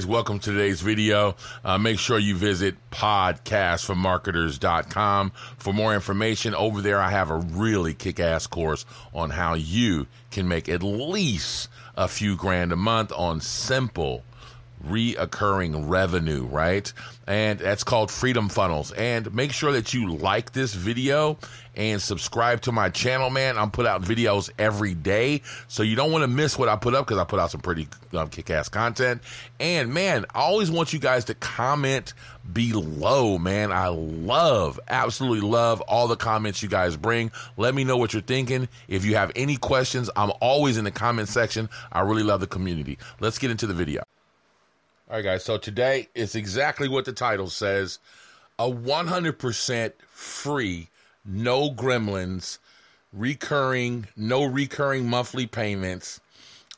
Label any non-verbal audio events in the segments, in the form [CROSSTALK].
Welcome to today's video. Uh, make sure you visit podcastformarketers.com for more information. Over there, I have a really kick ass course on how you can make at least a few grand a month on simple reoccurring revenue, right? And that's called Freedom Funnels. And make sure that you like this video and subscribe to my channel, man. I'm put out videos every day, so you don't want to miss what I put up because I put out some pretty um, kick-ass content. And man, I always want you guys to comment below, man. I love, absolutely love all the comments you guys bring. Let me know what you're thinking. If you have any questions, I'm always in the comment section. I really love the community. Let's get into the video. All right, guys. So today is exactly what the title says a 100% free, no gremlins, recurring, no recurring monthly payments,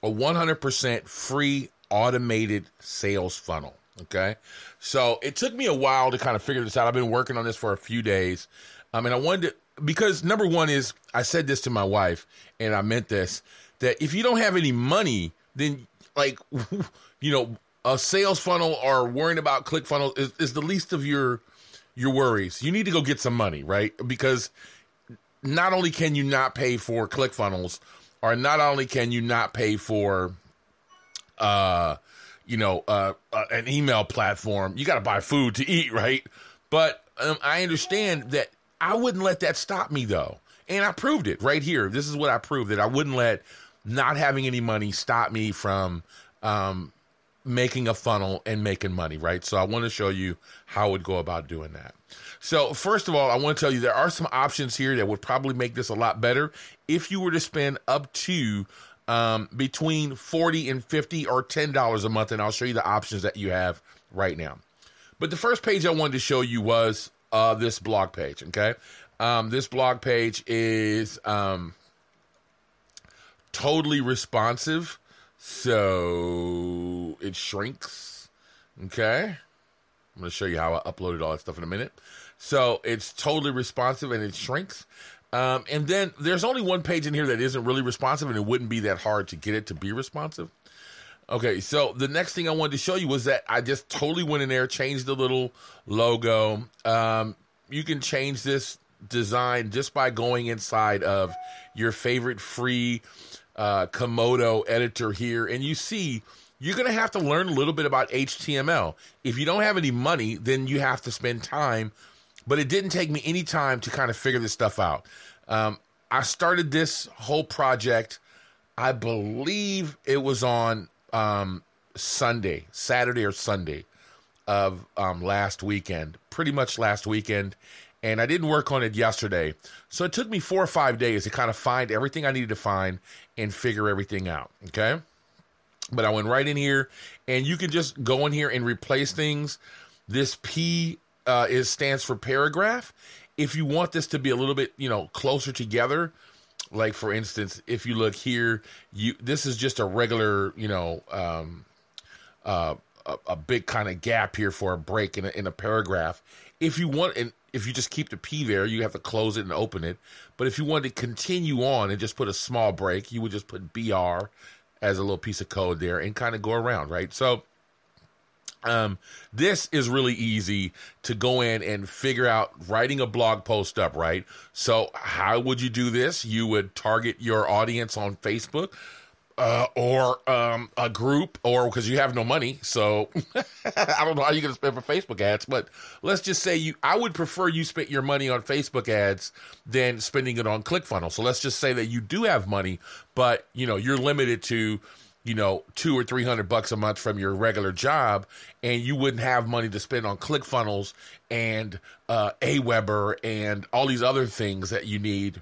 a 100% free automated sales funnel. Okay. So it took me a while to kind of figure this out. I've been working on this for a few days. I mean, I wanted to, because number one is I said this to my wife and I meant this that if you don't have any money, then like, [LAUGHS] you know, a sales funnel or worrying about click funnels is, is the least of your your worries. You need to go get some money, right? Because not only can you not pay for click funnels, or not only can you not pay for uh you know uh, uh an email platform, you got to buy food to eat, right? But um, I understand that I wouldn't let that stop me though. And I proved it right here. This is what I proved that I wouldn't let not having any money stop me from um, making a funnel and making money, right? So I want to show you how I would go about doing that. So first of all, I want to tell you there are some options here that would probably make this a lot better if you were to spend up to um, between 40 and 50 or $10 a month. And I'll show you the options that you have right now. But the first page I wanted to show you was uh, this blog page. Okay. Um, this blog page is um, totally responsive so it shrinks. Okay. I'm going to show you how I uploaded all that stuff in a minute. So it's totally responsive and it shrinks. Um, and then there's only one page in here that isn't really responsive, and it wouldn't be that hard to get it to be responsive. Okay, so the next thing I wanted to show you was that I just totally went in there, changed the little logo. Um, you can change this design just by going inside of your favorite free uh, Komodo editor here, and you see you're going to have to learn a little bit about HTML. If you don't have any money, then you have to spend time. But it didn't take me any time to kind of figure this stuff out. Um, I started this whole project, I believe it was on um, Sunday, Saturday or Sunday of um, last weekend, pretty much last weekend and I didn't work on it yesterday. So it took me four or five days to kind of find everything I needed to find and figure everything out. Okay. But I went right in here, and you can just go in here and replace things. This P uh, is stands for paragraph. If you want this to be a little bit, you know, closer together, like for instance, if you look here, you this is just a regular, you know, um, uh, a, a big kind of gap here for a break in a, in a paragraph. If you want, and if you just keep the P there, you have to close it and open it. But if you wanted to continue on and just put a small break, you would just put BR as a little piece of code there and kind of go around, right? So um, this is really easy to go in and figure out writing a blog post up, right? So how would you do this? You would target your audience on Facebook uh, or um, a group, or because you have no money. So [LAUGHS] I don't know how you're going to spend for Facebook ads, but let's just say you. I would prefer you spend your money on Facebook ads than spending it on ClickFunnels. So let's just say that you do have money, but you know you're limited to you know two or three hundred bucks a month from your regular job, and you wouldn't have money to spend on ClickFunnels and uh, Aweber and all these other things that you need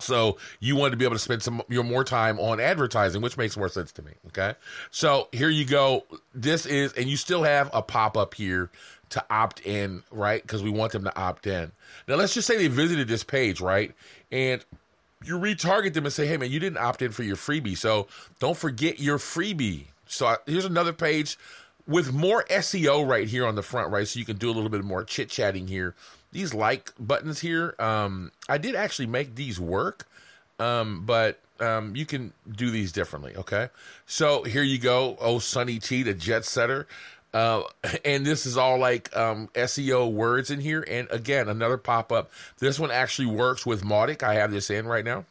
so you want to be able to spend some your more time on advertising, which makes more sense to me. Okay. So here you go. This is, and you still have a pop up here to opt in, right? Because we want them to opt in. Now let's just say they visited this page, right? And you retarget them and say, hey man, you didn't opt in for your freebie. So don't forget your freebie. So here's another page with more SEO right here on the front, right? So you can do a little bit more chit chatting here these like buttons here, um, I did actually make these work, um, but um, you can do these differently. Okay, so here you go. Oh, Sunny T, the jet setter. Uh, [LAUGHS] and this is all like um, SEO words in here. And again, another pop up. This one actually works with Mautic. I have this in right now.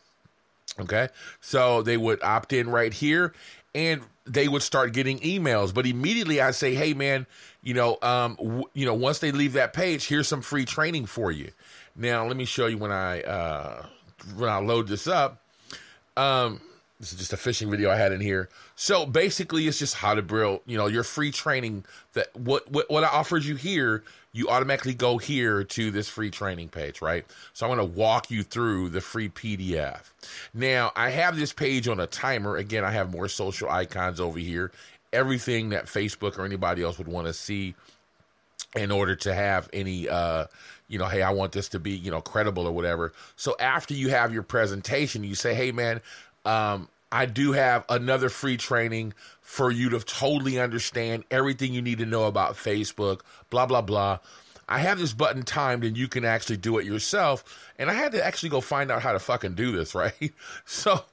Okay, so they would opt in right here, and they would start getting emails. But immediately I say, "Hey, man, you know, um, w- you know, once they leave that page, here's some free training for you." Now, let me show you when I uh, when I load this up. Um, this is just a fishing video I had in here. So basically, it's just how to build, you know, your free training. That what what what I offered you here, you automatically go here to this free training page, right? So I'm going to walk you through the free PDF. Now I have this page on a timer. Again, I have more social icons over here. Everything that Facebook or anybody else would want to see in order to have any uh you know hey i want this to be you know credible or whatever so after you have your presentation you say hey man um i do have another free training for you to totally understand everything you need to know about facebook blah blah blah i have this button timed and you can actually do it yourself and i had to actually go find out how to fucking do this [LAUGHS] right so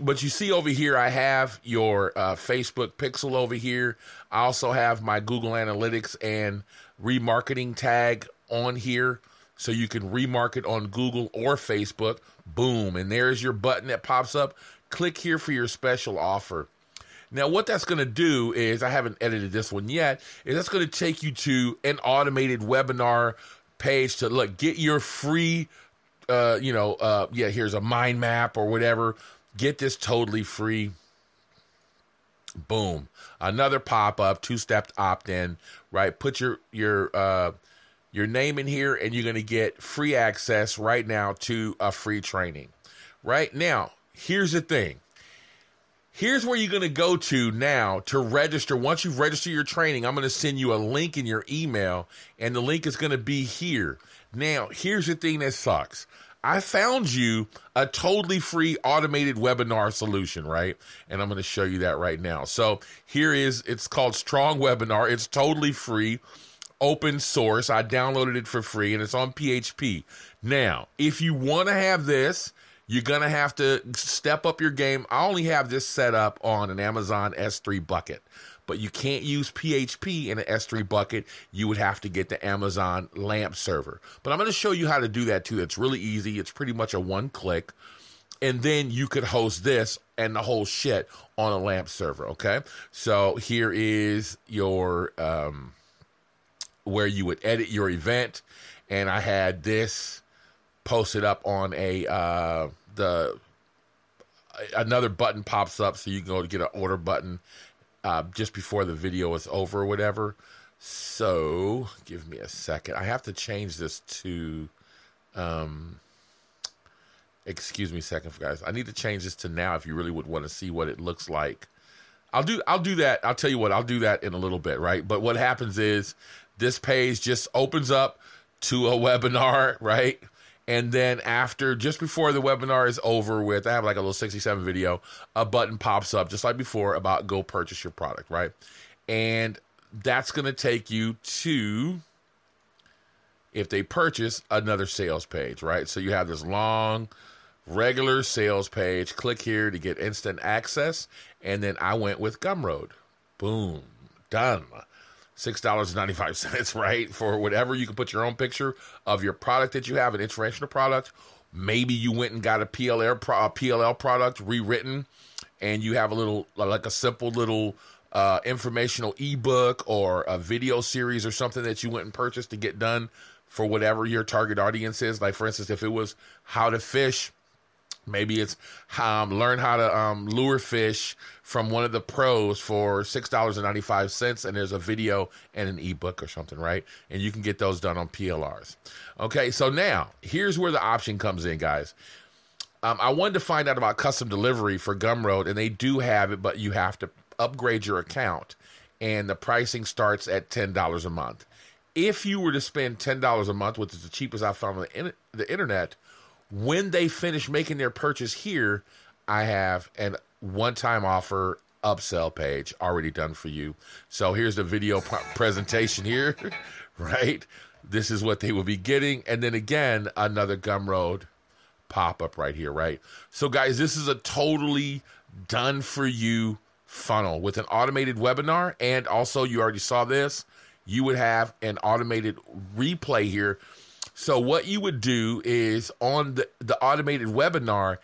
but you see over here, I have your uh, Facebook pixel over here. I also have my Google Analytics and remarketing tag on here. So you can remarket on Google or Facebook. Boom. And there's your button that pops up. Click here for your special offer. Now, what that's going to do is, I haven't edited this one yet, is that's going to take you to an automated webinar page to look, get your free, uh, you know, uh, yeah, here's a mind map or whatever Get this totally free. Boom. Another pop up, two step opt in, right? Put your your uh your name in here and you're going to get free access right now to a free training. Right now, here's the thing. Here's where you're going to go to now to register. Once you've registered your training, I'm going to send you a link in your email, and the link is going to be here. Now, here's the thing that sucks. I found you a totally free automated webinar solution, right? And I'm going to show you that right now. So here is, it's called Strong Webinar. It's totally free, open source. I downloaded it for free and it's on PHP. Now, if you want to have this, you're going to have to step up your game. I only have this set up on an Amazon S3 bucket but you can't use PHP in an S3 bucket. You would have to get the Amazon LAMP server. But I'm going to show you how to do that too. It's really easy. It's pretty much a one click. And then you could host this and the whole shit on a LAMP server. Okay. So here is your, um, where you would edit your event. And I had this posted up on a, uh, the, another button pops up so you can go to get an order button uh, just before the video is over or whatever. So give me a second. I have to change this to. Um, excuse me, second, guys. I need to change this to now if you really would want to see what it looks like. I'll do. I'll do that. I'll tell you what. I'll do that in a little bit, right? But what happens is this page just opens up to a webinar, [LAUGHS] right? And then after, just before the webinar is over with, I have like a little 67 video, a button pops up just like before about go purchase your product, right? And that's going to take you to, if they purchase, another sales page, right? So you have this long, regular sales page. Click here to get instant access. And then I went with Gumroad. Boom. Done six dollars and ninety five cents, right? For whatever you can put your own picture of your product that you have, an informational product. Maybe you went and got a PLR a PLR product rewritten, and you have a little like a simple little uh, informational ebook or a video series or something that you went and purchased to get done for whatever your target audience is. Like for instance, if it was how to fish Maybe it's um, learn how to um, lure fish from one of the pros for six dollars and ninety five cents, and there's a video and an ebook or something, right? And you can get those done on PLRs. Okay, so now here's where the option comes in, guys. Um, I wanted to find out about custom delivery for Gumroad, and they do have it, but you have to upgrade your account, and the pricing starts at ten dollars a month. If you were to spend ten dollars a month, which is the cheapest I found on the, in- the internet when they finish making their purchase here, I have an one time offer upsell page already done for you. So here's the video [LAUGHS] presentation here, [LAUGHS] right? This is what they will be getting. And then again, another Gumroad pop up right here, right? So, guys, this is a totally done for you funnel with an automated webinar. And also, you already saw this, you would have an automated replay here. So, what you would do is on the, the automated webinar,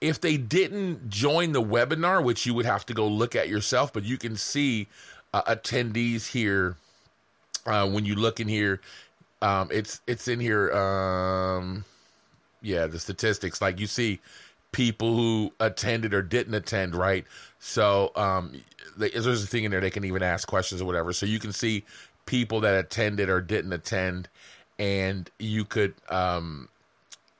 if they didn't join the webinar, which you would have to go look at yourself, but you can see uh, attendees here uh, when you look in here. Um, it's it's in here. Um, yeah, the statistics. Like you see people who attended or didn't attend, right? So um, they, there's a thing in there they can even ask questions or whatever. So you can see people that attended or didn't attend, and you could um,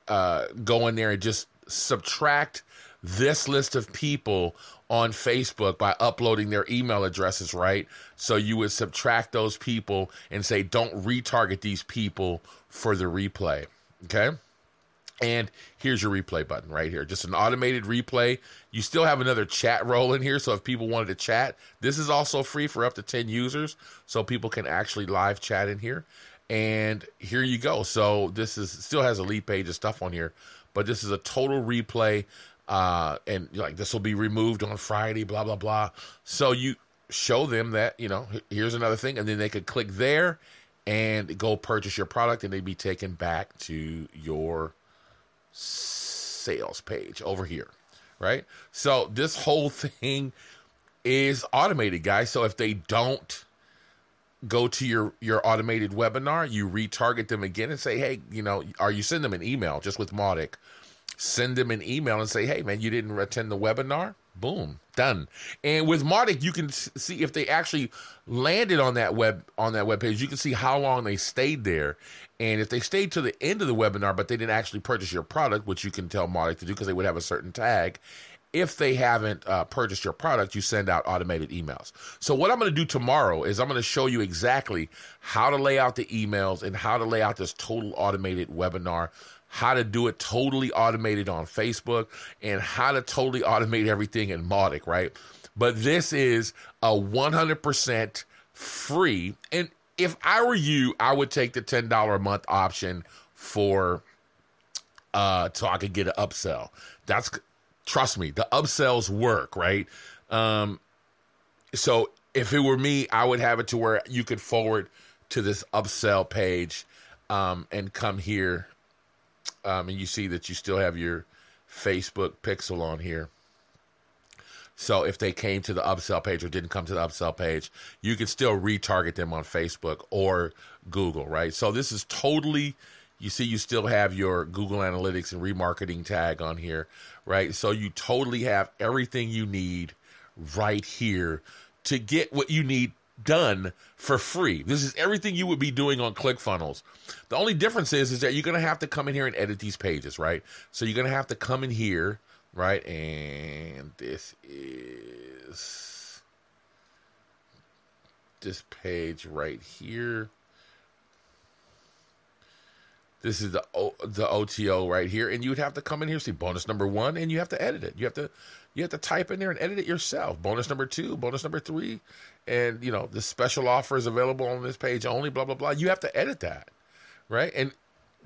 uh, go in there and just subtract this list of people on Facebook by uploading their email addresses, right? So you would subtract those people and say, don't retarget these people for the replay. Okay. And here's your replay button right here. Just an automated replay. You still have another Chatroll in here. So if people wanted to chat, this is also free for up to 10 users. So people can actually live chat in here. And here you go. So this is still has a lead page of stuff on here, but this is a total replay. Uh, and like this will be removed on Friday, blah, blah, blah. So you show them that, you know, here's another thing. And then they could click there and go purchase your product and they'd be taken back to your sales page over here, right? So this whole [LAUGHS] thing is automated, guys. So if they don't go to your your automated webinar, you retarget them again and say, "Hey, you know, are you send them an email just with Mautic? Send them an email and say, "Hey, man, you didn't attend the webinar." Boom, done. And with Mautic, you can see if they actually landed on that web on that web page. You can see how long they stayed there, and if they stayed to the end of the webinar, but they didn't actually purchase your product, which you can tell Mautic to do because they would have a certain tag. If they haven't uh, purchased your product, you send out automated emails. So, what I'm going to do tomorrow is I'm going to show you exactly how to lay out the emails and how to lay out this total automated webinar how to do it totally automated on Facebook, and how to totally automate everything in Mautic, right? But this is a 100% free. And if I were you, I would take the $10 a month option for uh so I could get an upsell. That's trust me, the upsells work, right? Um so if it were me, I would have it to where you could forward to this upsell page um and come here um, and you see that you still have your Facebook pixel on here. So if they came to the upsell page or didn't come to the upsell page, you can still retarget them on Facebook or Google, right? So this is totally you see you still have your Google Analytics and remarketing tag on here, right? So you totally have everything you need right here to get what you need done for free. This is everything you would be doing on ClickFunnels. The only difference is is that you're going to have to come in here and edit these pages, right? So you're going to have to come in here, right? And this is this page right here. This is the o, the OTO right here, and you would have to come in here see bonus number one, and you have to edit it. You have to you have to type in there and edit it yourself. Bonus number two, bonus number three, and you know the special offer is available on this page only blah blah blah you have to edit that right and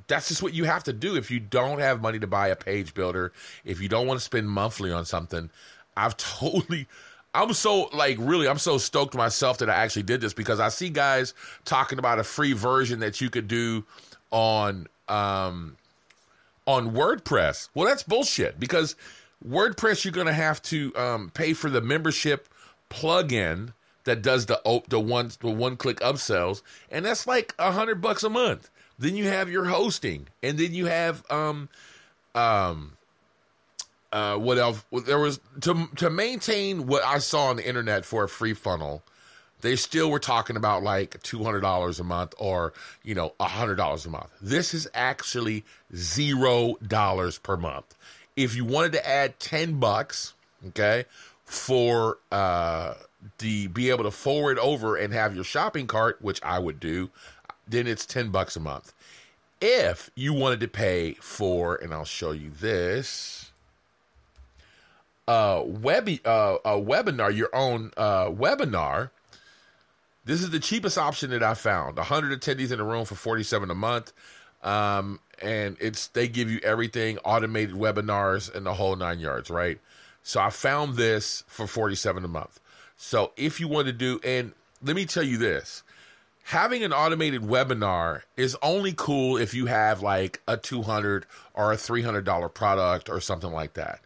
that's just what you have to do if you don't have money to buy a page builder if you don't want to spend monthly on something i've [LAUGHS] totally i'm so like really i'm so stoked myself that i actually did this because i see guys talking about a free version that you could do on um on wordpress well that's bullshit because wordpress you're going to have to um, pay for the membership plugin that does the the one the one click upsells, and that's like a hundred bucks a month. Then you have your hosting, and then you have um um uh what else? There was to to maintain what I saw on the internet for a free funnel. They still were talking about like two hundred dollars a month or you know a hundred dollars a month. This is actually zero dollars per month. If you wanted to add ten bucks, okay, for uh the be able to forward over and have your shopping cart, which I would do, then it's 10 bucks a month. If you wanted to pay for, and I'll show you this, uh, web, uh, a webinar, your own uh, webinar, this is the cheapest option that I found. 100 attendees in a room for 47 a month. Um, and it's they give you everything automated webinars and the whole nine yards, right? So I found this for 47 a month. So if you want to do, and let me tell you this having an automated webinar is only cool if you have like a 200 or a $300 product or something like that.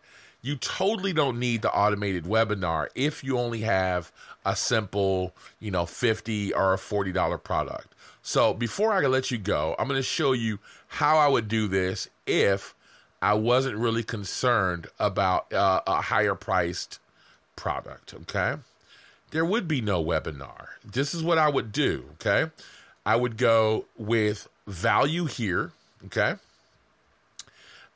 You totally don't need the automated webinar if you only have a simple, you know, 50 or a $40 product. So before I let you go, I'm going to show you how I would do this if I wasn't really concerned about uh, a higher priced product. Okay. There would be no webinar. This is what I would do. Okay. I would go with value here. Okay.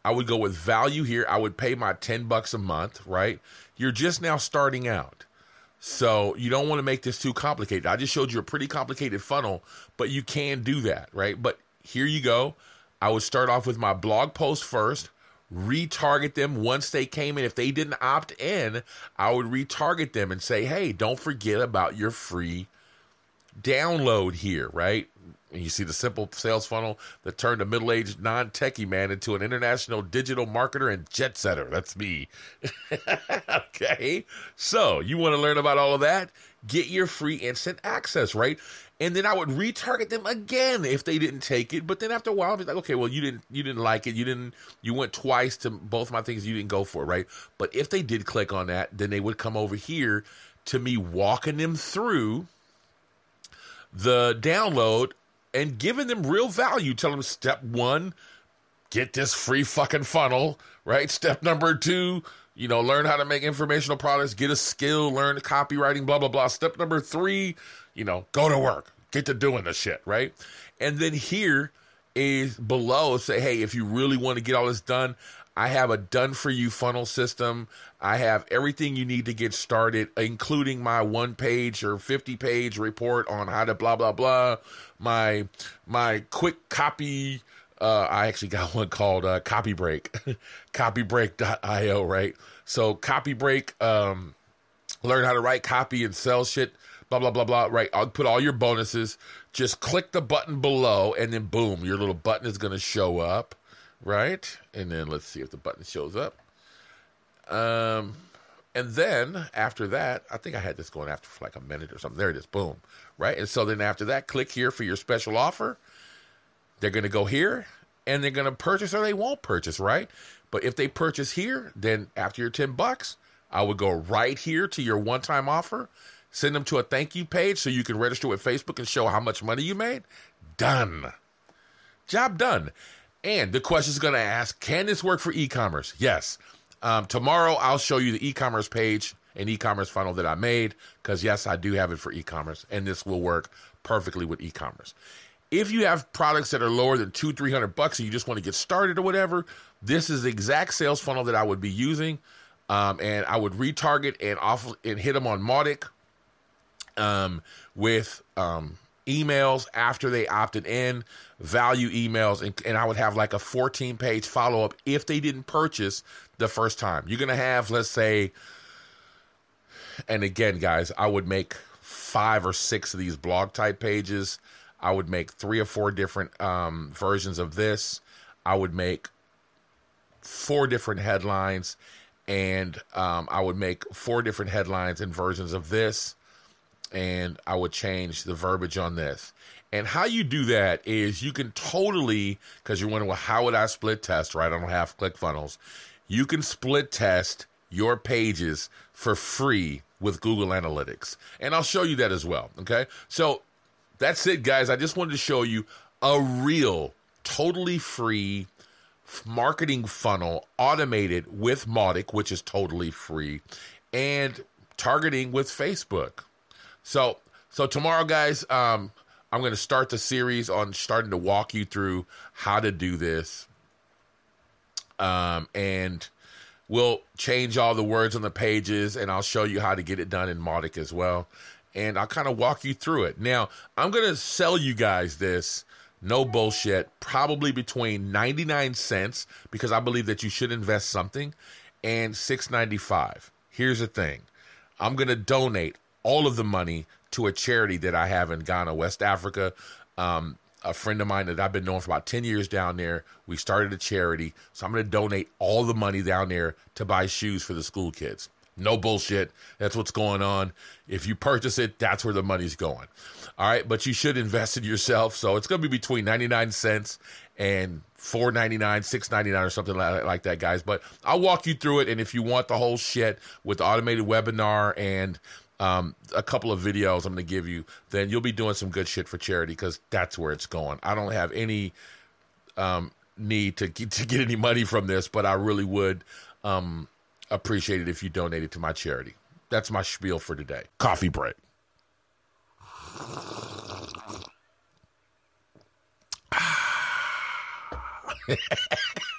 I would go with value here. I would pay my 10 bucks a month, right? You're just now starting out. So you don't want to make this too complicated. I just showed you a pretty complicated funnel, but you can do that, right? But here you go. I would start off with my blog post first, retarget them once they came in. If they didn't opt in, I would retarget them and say, hey, don't forget about your free download here, right? And you see the simple sales funnel that turned a middle aged, non techie man into an international digital marketer and jet setter. That's me. [LAUGHS] okay. So, you want to learn about all of that? Get your free instant access, right? And then I would retarget them again if they didn't take it. But then after a while, I'd be like, okay, well, you didn't, you didn't like it. You didn't, you went twice to both my things. You didn't go for it, right? But if they did click on that, then they would come over here to me walking them through the download and giving them real value. Tell them step one, get this free fucking funnel, right? Step number two, you know, learn how to make informational products, get a skill, learn copywriting, blah, blah, blah. Step number three, you know, go to work, get to doing the shit, right? And then here is below say, hey, if you really want to get all this done, I have a done for you funnel system. I have everything you need to get started, including my one page or 50 page report on how to blah, blah, blah. My, my quick copy. Uh, I actually got [LAUGHS] one called uh, Copy Break, [LAUGHS] copybreak.io, right? So, Copy Break, um, learn how to write copy and sell shit, blah, blah, blah, blah, right? I'll put all your bonuses. Just click the button below, and then boom, your little button is going to show up right? And then let's see if the button shows up. Um, and then after that, I think I had this going after for like a minute or something. There it is, boom, right? And so then after that, click here for your special offer. They're going to go here and they're going to purchase or they won't purchase, right? But if they purchase here, then after your 10 bucks, I would go right here to your one time offer, send them to a thank you page so you can register with Facebook and show how much money you made. Done. Job done. And the question is going to ask Can this work for e commerce? Yes. Um, tomorrow, I'll show you the e commerce page and e commerce funnel that I made because, yes, I do have it for e commerce, and this will work perfectly with e commerce. If you have products that are lower than two, three hundred bucks, and you just want to get started or whatever, this is the exact sales funnel that I would be using, um, and I would retarget and off and hit them on Mautic um, with um, emails after they opted in, value emails, and, and I would have like a 14 page follow up if they didn't purchase the first time. You're going to have, let's say, and again, guys, I would make five or six of these blog type pages. I would make three or four different um, versions of this. I would make four different headlines, and um, I would make four different headlines and versions of this and I would change the verbiage on this. And how you do that is you can totally, because you're wondering, well, how would I split test, right? I don't have ClickFunnels. You can split test your pages for free with Google Analytics. And I'll show you that as well. Okay. So that's it, guys. I just wanted to show you a real, totally free marketing funnel automated with Mautic, which is totally free, and targeting with Facebook. So so tomorrow, guys, um, I'm going to start the series on starting to walk you through how to do this, um, and we'll change all the words on the pages, and I'll show you how to get it done in Mautic as well, and I'll kind of walk you through it. Now, I'm going to sell you guys this. No bullshit. Probably between 99 cents because I believe that you should invest something and 6.95. Here's the thing. I'm going to donate all of the money to a charity that I have in Ghana, West Africa. Um, a friend of mine that I've been knowing for about 10 years down there. We started a charity. So I'm going to donate all the money down there to buy shoes for the school kids. No bullshit. That's what's going on. If you purchase it, that's where the money's going. All right. But you should invest in yourself. So it's going to be between 99 cents and 4.99 6.99 or something like, like that guys but i'll walk you through it and if you want the whole shit with the automated webinar and um, a couple of videos I'm going to give you, then you'll be doing some good shit for charity because that's where it's going. I don't have any um, need to get, [LAUGHS] to get any money from this, but I really would um, appreciate it if you donated to my charity. That's my spiel for today. Coffee break. [SIGHS] [LAUGHS]